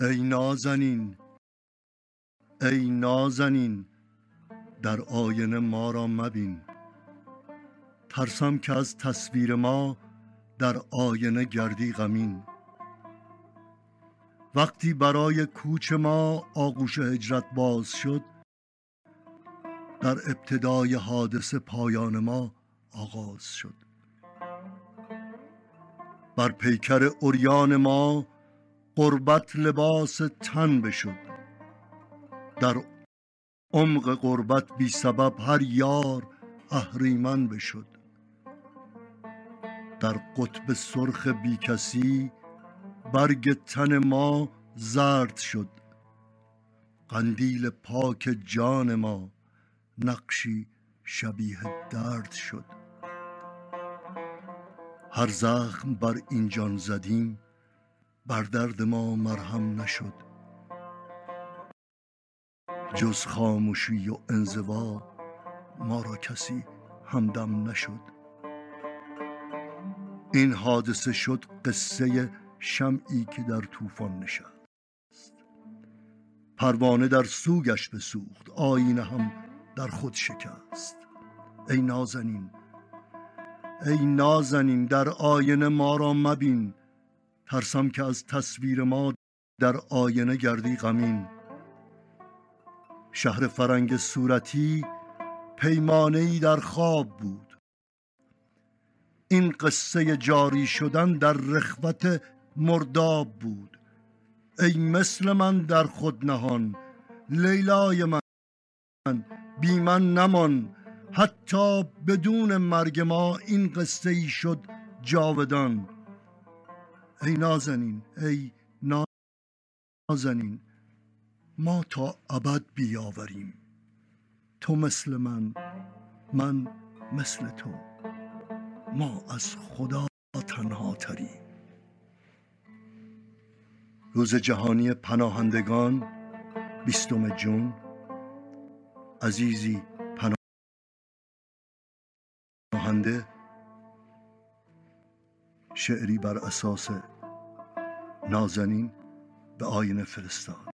ای نازنین ای نازنین در آینه ما را مبین. ترسم که از تصویر ما در آینه گردی غمین. وقتی برای کوچ ما آغوش هجرت باز شد در ابتدای حادثه پایان ما آغاز شد. بر پیکر اوریان ما غربت لباس تن بشد. در عمق غربت بی سبب هر یار اهریمن بشد. در قطب سرخ بی کسی برگ تن ما زرد شد. قندیل پاک جان ما نقشی شبیه درد شد. هر زخم بر این جان زدیم بر درد ما مرهم نشد. جز خاموشی و انزوا ما را کسی همدم نشد. این حادثه شد قصه شمعی که در طوفان نشست. پروانه در سوگش بسوخت آینه هم در خود شکست. ای نازنین ای نازنین در آینه ما را مبین. ترسم که از تصویر ما در آینه گردی غمین شهر فرنگ صورتی پیمانه در خواب بود. این قصه جاری شدن در رخوت مرداب بود. ای مثل من در خود نهان لیلای من بی من نمان. حتی بدون مرگ ما این قصه ای شد جاودان. ای نازنین ای نازنین ما تا ابد بیاوریم. تو مثل من من مثل تو. ما از خدا تنها تریم. روز جهانی پناهندگان بیستم جون. عزیزی پناهنده شعری بر اساس نازنین به آینه فرستاد.